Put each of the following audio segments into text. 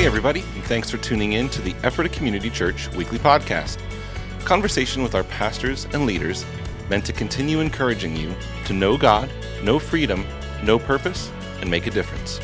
Hey, everybody, and thanks for tuning in to the Ephrata Community Church weekly podcast. Conversation with our pastors and leaders meant to continue encouraging you to know God, know freedom, know purpose, and make a difference.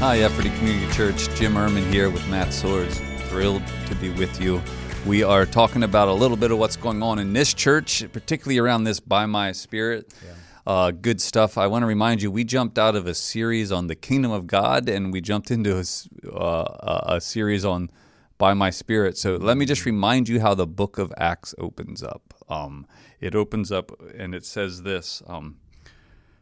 Hi, Ephrata Community Church. Jim Ehrman here with Matt Swords. Thrilled to be with you. We are talking about a little bit of what's going on in this church, particularly around this By My Spirit. Yeah. Uh, good stuff. I want to remind you, we jumped out of a series on the kingdom of God and we jumped into a, uh, a series on by my spirit. So let me just remind you how the book of Acts opens up. Um, it opens up and it says this um,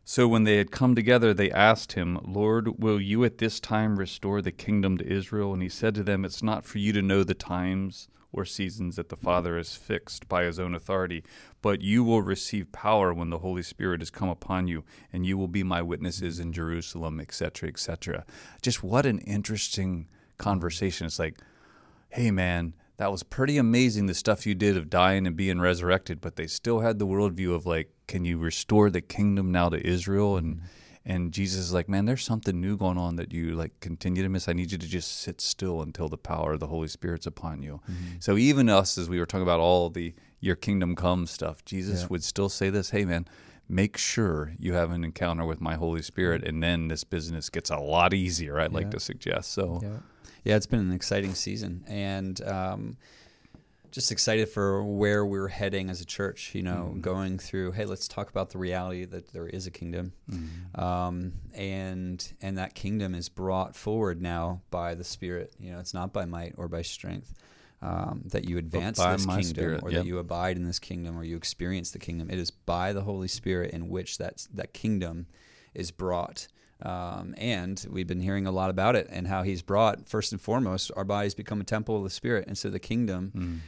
So when they had come together, they asked him, Lord, will you at this time restore the kingdom to Israel? And he said to them, It's not for you to know the times or seasons that the Father has fixed by his own authority, but you will receive power when the Holy Spirit has come upon you, and you will be my witnesses in Jerusalem, etc., etc. Just what an interesting conversation. It's like, hey man, that was pretty amazing the stuff you did of dying and being resurrected, but they still had the worldview of like, can you restore the kingdom now to Israel? And mm-hmm. And Jesus is like, man, there's something new going on that you like continue to miss. I need you to just sit still until the power of the Holy Spirit's upon you. Mm-hmm. So even us, as we were talking about all the your kingdom come stuff, Jesus yeah. would still say this, hey man, make sure you have an encounter with my Holy Spirit, and then this business gets a lot easier. I'd yeah. like to suggest so. Yeah. Yeah, it's been an exciting season, and um, just excited for where we're heading as a church. You know, mm-hmm. going through. Hey, let's talk about the reality that there is a kingdom, mm-hmm. um, and and that kingdom is brought forward now by the Spirit. You know, it's not by might or by strength. Um, that you advance this kingdom Spirit, or yep. that you abide in this kingdom or you experience the kingdom. It is by the Holy Spirit in which that that kingdom is brought. Um, and we've been hearing a lot about it and how he's brought, first and foremost, our bodies become a temple of the Spirit. And so the kingdom mm.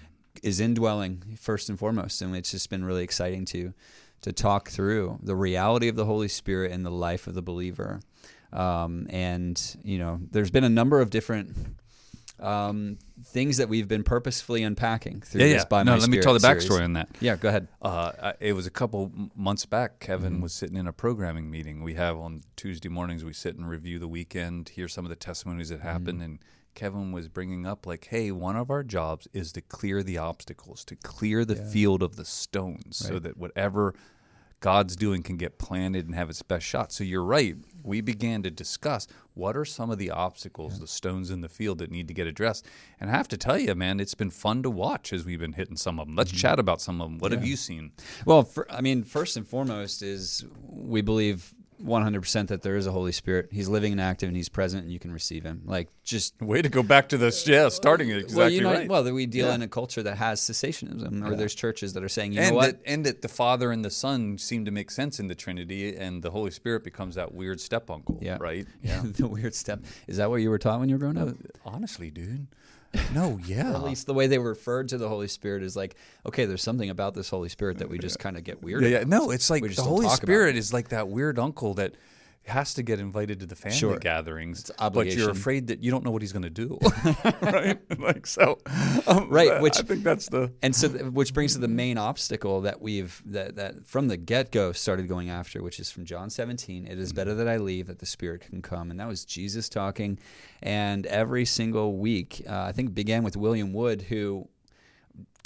Is indwelling, first and foremost. And it's just been really exciting to, to talk through the reality of the Holy Spirit in the life of the believer. Um, and, you know, there's been a number of different um, things that we've been purposefully unpacking through yeah, this yeah. by no, my let me tell the backstory series. on that. Yeah, go ahead. Uh, it was a couple months back. Kevin mm-hmm. was sitting in a programming meeting we have on Tuesday mornings. We sit and review the weekend, hear some of the testimonies that happened, mm-hmm. and Kevin was bringing up like, "Hey, one of our jobs is to clear the obstacles, to clear the yeah. field of the stones, right. so that whatever." God's doing can get planted and have its best shot. So you're right. We began to discuss what are some of the obstacles, yeah. the stones in the field that need to get addressed. And I have to tell you, man, it's been fun to watch as we've been hitting some of them. Let's mm-hmm. chat about some of them. What yeah. have you seen? Well, for, I mean, first and foremost is we believe 100% that there is a Holy Spirit. He's living and active and he's present and you can receive him. Like just way to go back to this yeah, starting exactly well, you know, right. Well, we deal yeah. in a culture that has cessationism or yeah. there's churches that are saying, you and know what? That, and that the Father and the Son seem to make sense in the Trinity and the Holy Spirit becomes that weird step uncle, yeah. right? Yeah. the weird step. Is that what you were taught when you were growing up? Honestly, dude. No, yeah. at least the way they referred to the Holy Spirit is like, okay, there's something about this Holy Spirit that we just kind of get weird. Yeah, yeah. No, it's like the Holy Spirit is like that weird uncle that has to get invited to the family sure. gatherings, but you're afraid that you don't know what he's going to do, right? like so, um, right? Which I think that's the and so which brings to the main obstacle that we've that that from the get go started going after, which is from John 17. It is better that I leave that the Spirit can come, and that was Jesus talking. And every single week, uh, I think began with William Wood, who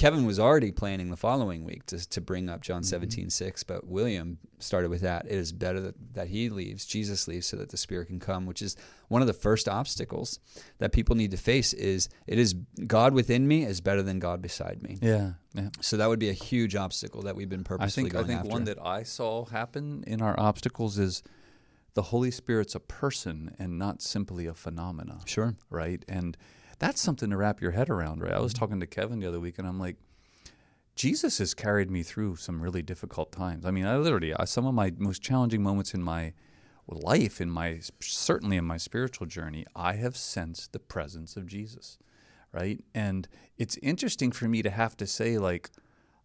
Kevin was already planning the following week to, to bring up John mm-hmm. 17, 6, but William started with that. It is better that, that he leaves, Jesus leaves, so that the Spirit can come, which is one of the first obstacles that people need to face is it is God within me is better than God beside me. Yeah. yeah. So that would be a huge obstacle that we've been purposely I think, I think after. one that I saw happen in our obstacles is the Holy Spirit's a person and not simply a phenomena. Sure. Right? And – that's something to wrap your head around, right? I was mm-hmm. talking to Kevin the other week, and I'm like, Jesus has carried me through some really difficult times. I mean, I literally, I, some of my most challenging moments in my life, in my certainly in my spiritual journey, I have sensed the presence of Jesus, right? And it's interesting for me to have to say, like,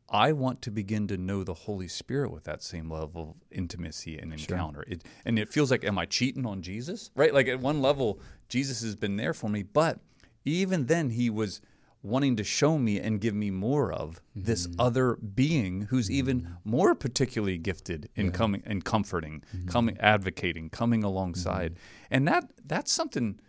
I want to begin to know the Holy Spirit with that same level of intimacy and encounter. Sure. It, and it feels like, am I cheating on Jesus? Right? Like at one level, Jesus has been there for me, but even then he was wanting to show me and give me more of this mm-hmm. other being who's mm-hmm. even more particularly gifted in coming and comforting, mm-hmm. coming advocating, coming alongside. And that that's something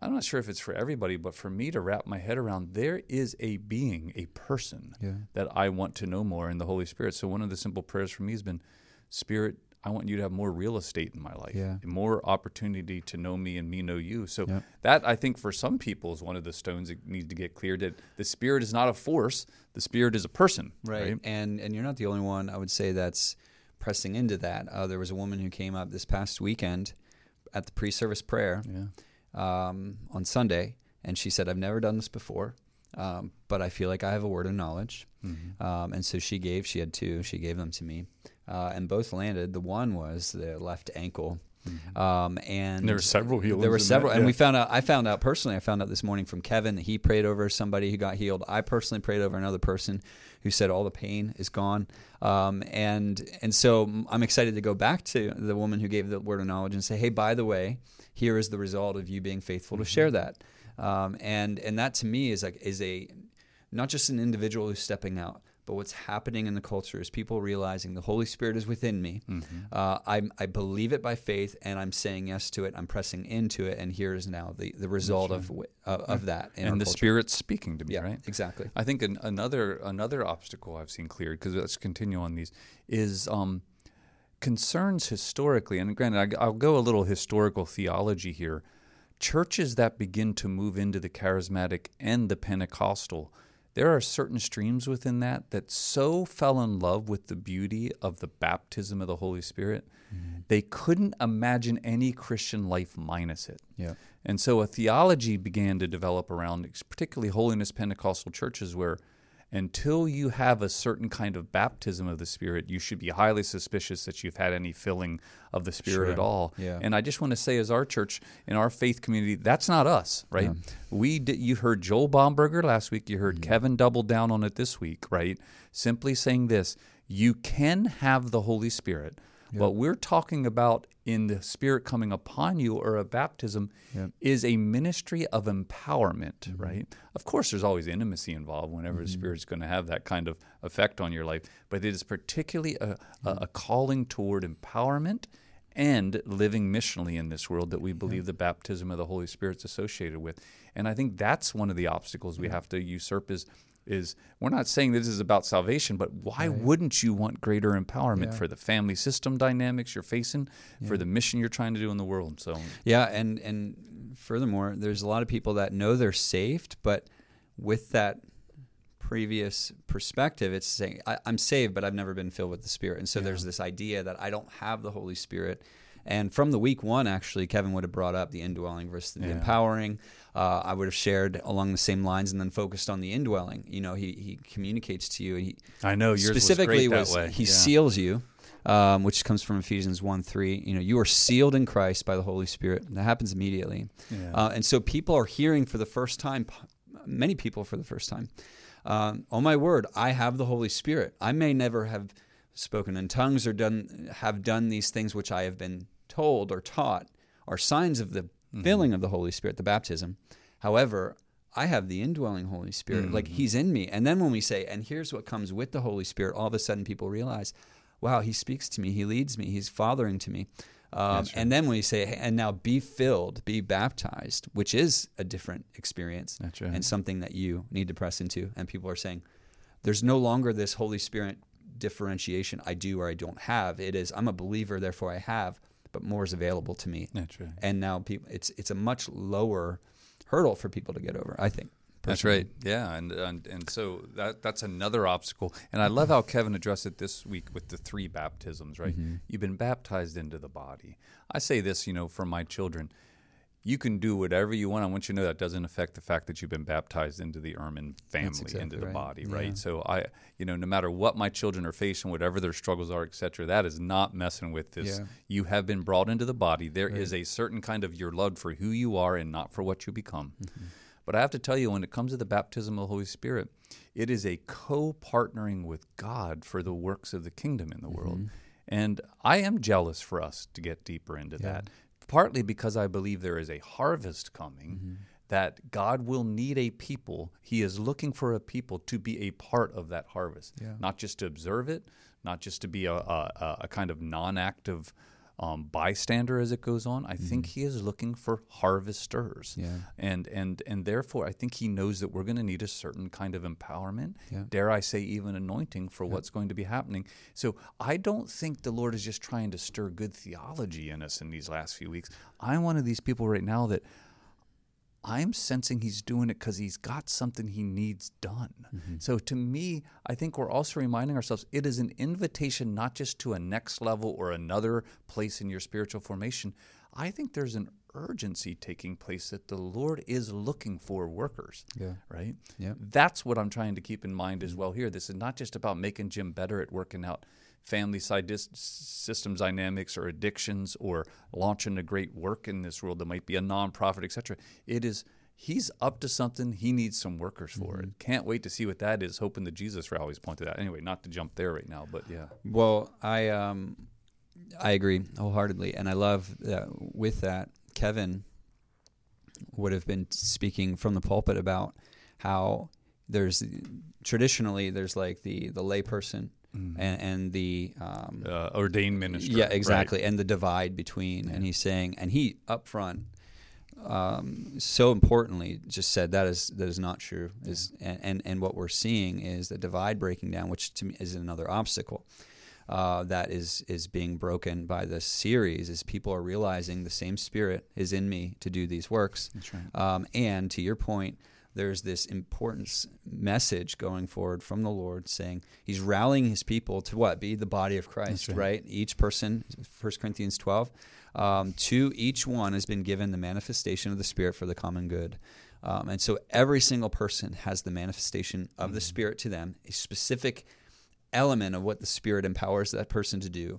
I'm not sure if it's for everybody, but for me to wrap my head around, there is a being, a person Yeah. that I want to know more in the Holy Spirit. So one of the simple prayers for me has been, Spirit, I want you to have more real estate in my life, Yeah. more opportunity to know me and me know you. So Yep. that I think for some people is one of the stones that need to get cleared. That the Spirit is not a force; the Spirit is a person. right. And and you're not the only one. I would say that's pressing into that. Uh, there was a woman who came up this past weekend at the pre-service prayer Yeah. um, on Sunday, and she said, "I've never done this before, um, but I feel like I have a word of knowledge." Mm-hmm. Um, and so she gave. She had two. She gave them to me, uh, and both landed. The one was the left ankle. Um, and Mm-hmm. There were several healings There were several, and we found out. I found out personally. I found out this morning from Kevin that he prayed over somebody who got healed. I personally prayed over another person who said all the pain is gone. Um, and and so I'm excited to go back to the woman who gave the word of knowledge and say, hey, by the way, here is the result of you being faithful to share that. Um, and and that to me is like is a not just an individual who's stepping out, but what's happening in the culture is people realizing the Holy Spirit is within me. Uh, I, I believe it by faith, and I'm saying yes to it. I'm pressing into it, and here is now the, the result of w- uh, of that. In our and the culture. Spirit's speaking to me, yeah, right? exactly. I think an, another another obstacle I've seen cleared because let's continue on these is um, concerns historically. And granted, I, I'll go a little historical theology here. Churches that begin to move into the charismatic and the Pentecostal, there are certain streams within that that so fell in love with the beauty of the baptism of the Holy Spirit, mm-hmm. they couldn't imagine any Christian life minus it. Yeah. And so a theology began to develop around, particularly holiness Pentecostal churches, where until you have a certain kind of baptism of the Spirit, you should be highly suspicious that you've had any filling of the Spirit Sure. at all. Yeah. And I just want to say, as our church, in our faith community, that's not us, right? We did, you heard Joel Bomberger last week. You Mm-hmm. heard Kevin double down on it this week, right? Simply saying this: you can have the Holy Spirit. What we're talking about in the Spirit coming upon you or a baptism is a ministry of empowerment, mm-hmm. right? Of course, there's always intimacy involved whenever the mm-hmm. Spirit's going to have that kind of effect on your life, but it is particularly a, a, mm-hmm. a calling toward empowerment and living missionally in this world that we believe the baptism of the Holy Spirit's associated with. And I think that's one of the obstacles we have to usurp is is we're not saying this is about salvation, but why wouldn't you want greater empowerment for the family system dynamics you're facing, for the mission you're trying to do in the world? So Yeah, and and furthermore, there's a lot of people that know they're saved, but with that previous perspective, it's saying I, I'm saved, but I've never been filled with the Spirit, and so there's this idea that I don't have the Holy Spirit. And from the week one, actually, Kevin would have brought up the indwelling versus the Yeah. empowering. Uh, I would have shared along the same lines, and then focused on the indwelling. You know, he he communicates to you, and he I know yours specifically was, great was that way. he Yeah. seals you, um, which comes from Ephesians one three. You know, you are sealed in Christ by the Holy Spirit. That happens immediately, Yeah. uh, and so people are hearing for the first time. Many people for the first time. Um, oh my word, I have the Holy Spirit. I may never have spoken in tongues or done have done these things which I have been told or taught are signs of the Mm-hmm. filling of the Holy Spirit, the baptism. However, I have the indwelling Holy Spirit, Mm-hmm. like He's in me. And then when we say, and here's what comes with the Holy Spirit, all of a sudden people realize, wow, He speaks to me, He leads me, He's fathering to me. Um, and then when we say, and now be filled, be baptized, which is a different experience right. and something that you need to press into. And people are saying, there's no longer this Holy Spirit differentiation I do or I don't have. It is, I'm a believer, therefore I have, but more is available to me. That's right. And now people, it's, it's a much lower hurdle for people to get over, I think. That's right. Yeah, and, and and so that that's another obstacle. And I love how Kevin addressed it this week with the three baptisms. Right, Mm-hmm. you've been baptized into the body. I say this, you know, for my children. You can do whatever you want. I want you to know that doesn't affect the fact that you've been baptized into the Ehrman family, exactly into the right. body, Yeah. right? So I, you know, no matter what my children are facing, whatever their struggles are, etc., that is not messing with this. Yeah. You have been brought into the body. There is a certain kind of you're loved for who you are and not for what you become. Mm-hmm. But I have to tell you, when it comes to the baptism of the Holy Spirit, it is a co partnering with God for the works of the kingdom in the world. And I am jealous for us to get deeper into that, partly because I believe there is a harvest coming mm-hmm. that God will need a people. He is looking for a people to be a part of that harvest, Yeah. not just to observe it, not just to be a, a, a- a kind of non active um, bystander as it goes on. I think He is looking for harvesters. Yeah. And, and, and therefore, I think He knows that we're going to need a certain kind of empowerment, Yeah. dare I say, even anointing for what's going to be happening. So I don't think the Lord is just trying to stir good theology in us in these last few weeks. I'm one of these people right now that I'm sensing he's doing it because he's got something he needs done. Mm-hmm. So to me, I think we're also reminding ourselves it is an invitation not just to a next level or another place in your spiritual formation. I think there's an urgency taking place that the Lord is looking for workers. Yeah. Right? Yeah. That's what I'm trying to keep in mind as mm-hmm. well here. This is not just about making Jim better at working out family systems dynamics or addictions or launching a great work in this world that might be a nonprofit, etc. It is he's up to something. He needs some workers for it. Can't wait to see what that is. Hoping the Jesus rallies point to that. Anyway, not to jump there right now, but yeah. Well, I um, I agree wholeheartedly, and I love that with that Kevin would have been speaking from the pulpit about how there's traditionally there's like the the layperson and, and the um, Uh, ordained minister. yeah right. exactly and the divide between and he's saying and he up front um, so importantly just said that is that is not true is and, and and what we're seeing is the divide breaking down which to me is another obstacle uh, that is is being broken by this series is people are realizing the same spirit is in me to do these works That's right. um, and to your point, there's this important message going forward from the Lord saying He's rallying His people to what? Be the body of Christ, right. right. Each person, 1 Corinthians 12, um, to each one has been given the manifestation of the Spirit for the common good. Um, and so every single person has the manifestation of the Spirit to them, a specific element of what the Spirit empowers that person to do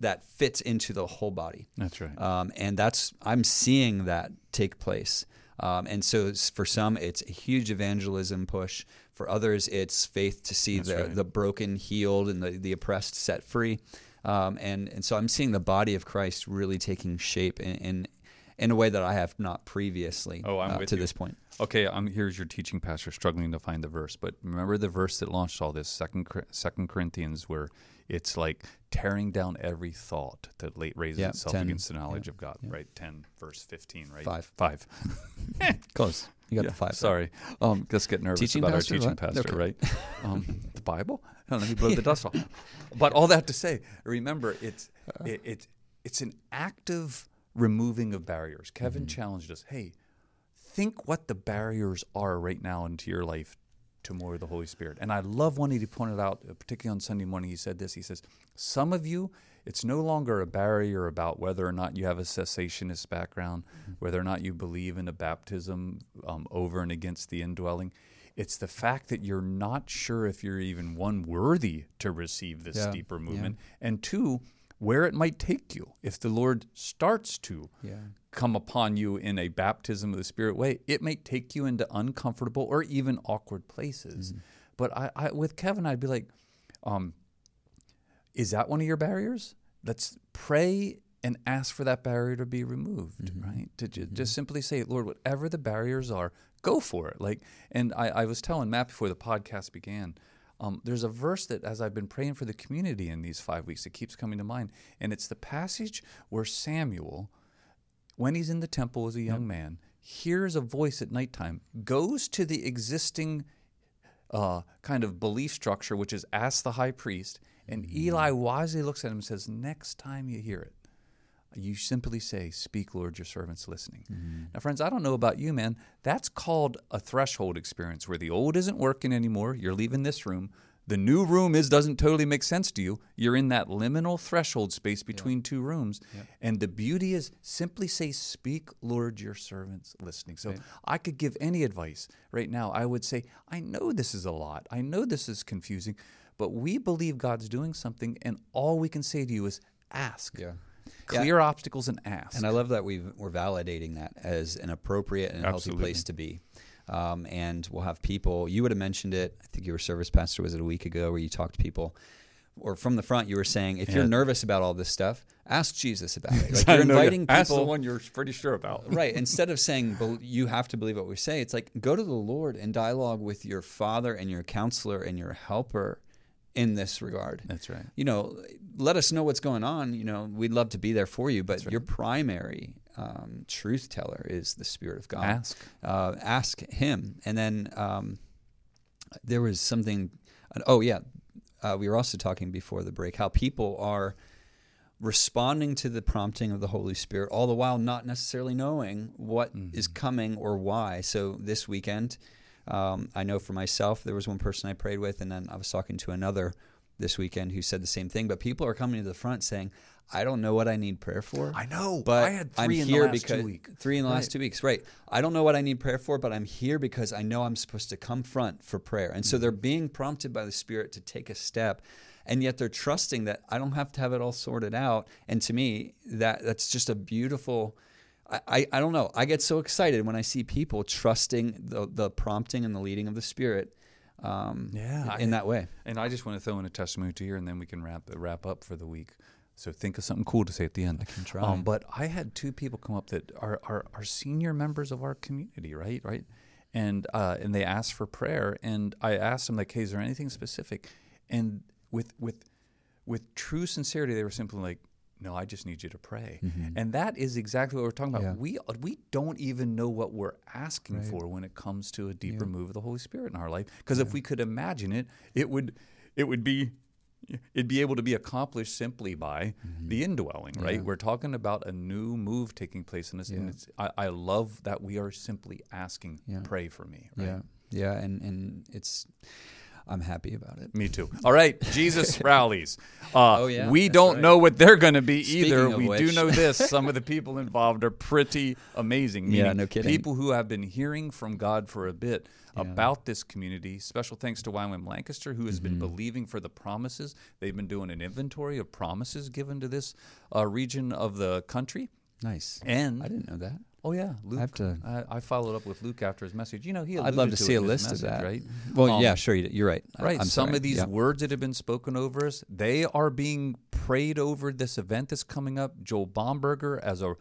that fits into the whole body. That's right. Um, and that's I'm seeing that take place. Um, and so for some, it's a huge evangelism push. For others, it's faith to see That's the, right. the broken healed and the, the oppressed set free. Um, and, and so I'm seeing the body of Christ really taking shape in, in, in a way that I have not previously Oh, I'm uh, to you. this point. Okay, I'm here's your teaching pastor struggling to find the verse, but remember the verse that launched all this, Second Second Corinthians, where it's like tearing down every thought that late raises Yeah, itself 10, against the knowledge of God. Right, ten verse fifteen. Right, Five. five. Close. You got Yeah, the five. Sorry, um, just get nervous Teaching about pastor? our teaching What? pastor, Okay. right? Um, the Bible. I don't know. He blew the dust off. But all that to say, remember, it's Uh. it, it's it's an active removing of barriers. Kevin Mm-hmm. challenged us. Hey, think what the barriers are right now into your life to more of the Holy Spirit. And I love when he pointed out, uh, particularly on Sunday morning, he said this. He says, Some of you, it's no longer a barrier about whether or not you have a cessationist background, whether or not you believe in a baptism um, over and against the indwelling. It's the fact that you're not sure if you're even one worthy to receive this Yeah, deeper yeah. movement, and two, where it might take you if the Lord starts to Yeah. come upon you in a baptism of the Spirit way, it may take you into uncomfortable or even awkward places. Mm-hmm. But I, I, with Kevin, I'd be like, um, is that one of your barriers? Let's pray and ask for that barrier to be removed, mm-hmm. right? To ju- mm-hmm. just simply say, Lord, whatever the barriers are, go for it. Like, and I, I was telling Matt before the podcast began. Um, there's a verse that, as I've been praying for the community in these five weeks, it keeps coming to mind, and it's the passage where Samuel, when he's in the temple as a young man, hears a voice at nighttime, goes to the existing uh, kind of belief structure, which is ask the high priest, and Eli wisely looks at him and says, Next time you hear it, you simply say, Speak, Lord, your servant's listening. Mm-hmm. Now, friends, I don't know about you, man. That's called a threshold experience where the old isn't working anymore. You're leaving this room. The new room is doesn't totally make sense to you. You're in that liminal threshold space between two rooms. And the beauty is simply say, Speak, Lord, your servant's listening. So I could give any advice right now. I would say, I know this is a lot. I know this is confusing, but we believe God's doing something, and all we can say to you is ask. Yeah. Clear obstacles and ask. And I love that we've, we're validating that as an appropriate and healthy place to be. Um, and we'll have people, you would have mentioned it, I think your service pastor was it a week ago where you talked to people. or from the front, you were saying if you're nervous about all this stuff, ask Jesus about it. Like you're know, yeah. inviting Ask the people. one you're pretty sure about. right. Instead of saying you have to believe what we say, it's like go to the Lord and dialogue with your Father and your counselor and your helper in this regard. That's right. You know, let us know what's going on. You know, we'd love to be there for you, but your primary um, truth teller is the Spirit of God. Ask. Uh, ask Him, and then um, there was something. Oh yeah, uh, we were also talking before the break how people are responding to the prompting of the Holy Spirit, all the while not necessarily knowing what is coming or why. So this weekend, um, I know for myself, there was one person I prayed with, and then I was talking to another this weekend who said the same thing. But people are coming to the front saying, "I don't know what I need prayer for." I know. but I had I'm three in the here last two because weeks. three in the last Right. two weeks. Right. I don't know what I need prayer for, but I'm here because I know I'm supposed to come front for prayer. And so they're Mm-hmm. being prompted by the Spirit to take a step, and yet they're trusting that I don't have to have it all sorted out. And to me, that that's just a beautiful. I, I, don't know. I get so excited when I see people trusting the the prompting and the leading of the Spirit. Um, Yeah, in I- that way. And I just want to throw in a testimony to here, and then we can wrap wrap up for the week. So think of something cool to say at the end. I can try. Um, but I had two people come up that are, are, are senior members of our community, right? Right. And uh, and they asked for prayer, and I asked them like, "Hey, is there anything specific?" And with with with true sincerity, they were simply like, "No, I just need you to pray." And that is exactly what we're talking about. Mm-hmm. Yeah. We we don't even know what we're asking for when it comes to a deeper move of the Holy Spirit in our life. Because if we could imagine it, it would it would be it'd be able to be accomplished simply by Mm-hmm. the indwelling, right? We're talking about a new move taking place in this, and it's, I, I love that we are simply asking, Yeah. "Pray for me." Right? Yeah. Yeah. And and it's. I'm happy about it. Me too. All right, Jesus rallies. Uh, Oh, yeah, we don't right. know what they're going to be Speaking either. We do know this: some of the people involved are pretty amazing. Yeah, no kidding. People who have been hearing from God for a bit about this community. Special thanks to YWAM Lancaster, who has Mm-hmm. been believing for the promises. They've been doing an inventory of promises given to this uh, region of the country. Nice. And I didn't know that. Oh yeah, Luke. have to- I, I followed up with Luke after his message. You know, he. I'd love alluded to see a list of that. right? Well, Um, yeah, sure. you- You're right. Right. I'm Some sorry. of these Yeah. words that have been spoken over us, they are being prayed over this event that's coming up. Joel Bomberger, as a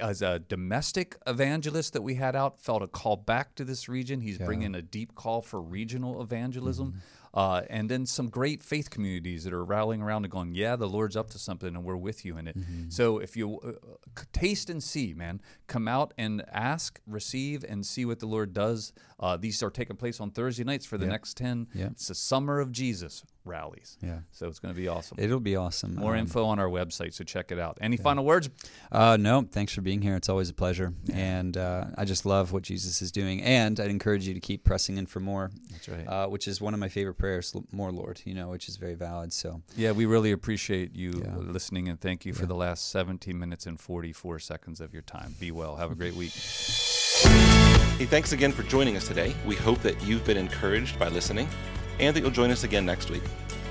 as a domestic evangelist that we had out, felt a call back to this region. He's bringing a deep call for regional evangelism. Mm-hmm. Uh, and then some great faith communities that are rallying around and going, yeah, the Lord's up to something and we're with you in it. Mm-hmm. So if you uh, taste and see, man, come out and ask, receive, and see what the Lord does. Uh, these are taking place on Thursday nights for the next 10. Yeah. It's the Summer of Jesus rallies. Yeah. So it's going to be awesome. It'll be awesome. More Um, info on our website, so check it out. Any final words? Uh, no, thanks for being here. It's always a pleasure, and uh, I just love what Jesus is doing. And I'd encourage you to keep pressing in for more. That's right. Uh, which is one of my favorite prayers, more Lord. You know, which is very valid. So Yeah, we really appreciate you Yeah. listening and thank you for the last 17 minutes and 44 seconds of your time. Be well. Have a great week. Hey, thanks again for joining us today. We hope that you've been encouraged by listening and that you'll join us again next week.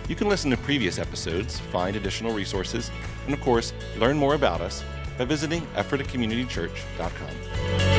You can listen to previous episodes, find additional resources, and of course, learn more about us by visiting ephratacommunitychurch.com.